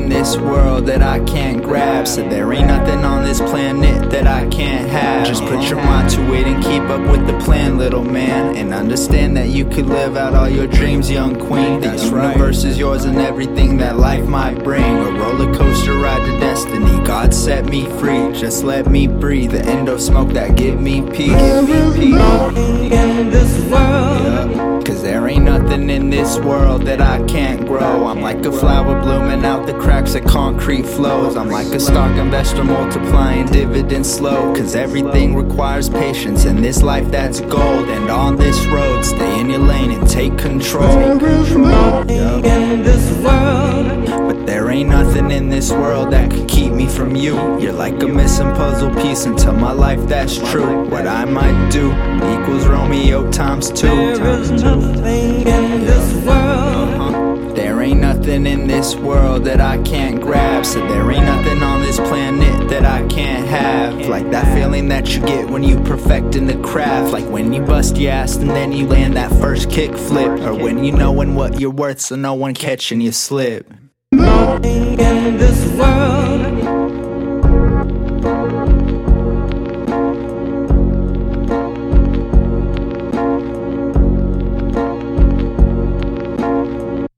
in this world that I can't grab. So there ain't nothing on this planet that I can't have. Just put your mind to it and keep up with the plan, little man. And understand that you could live out all your dreams, young queen. The universe is yours and everything that life might bring. A roller coaster ride to destiny. God set me free. Just let me breathe. The end of smoke that give me peace. Give me peace. This world that I can't grow. I'm like a flower blooming out the cracks of concrete flows. I'm like a stock investor multiplying dividends slow. Cause everything requires patience in this life that's gold. And on this road, stay in your lane and take control. There is nothing in this world. Ain't nothing in this world that could keep me from you. You're like a missing puzzle piece until my life that's true. What I might do equals Romeo times two. There is nothing in this world. Uh-huh. There ain't nothing in this world that I can't grab. So there ain't nothing on this planet that I can't have. Like that feeling that you get when you perfect in the craft. Like when you bust your ass and then you land that first kick flip. Or when you knowin what you're worth so no one catching you slip. Nothing in this world.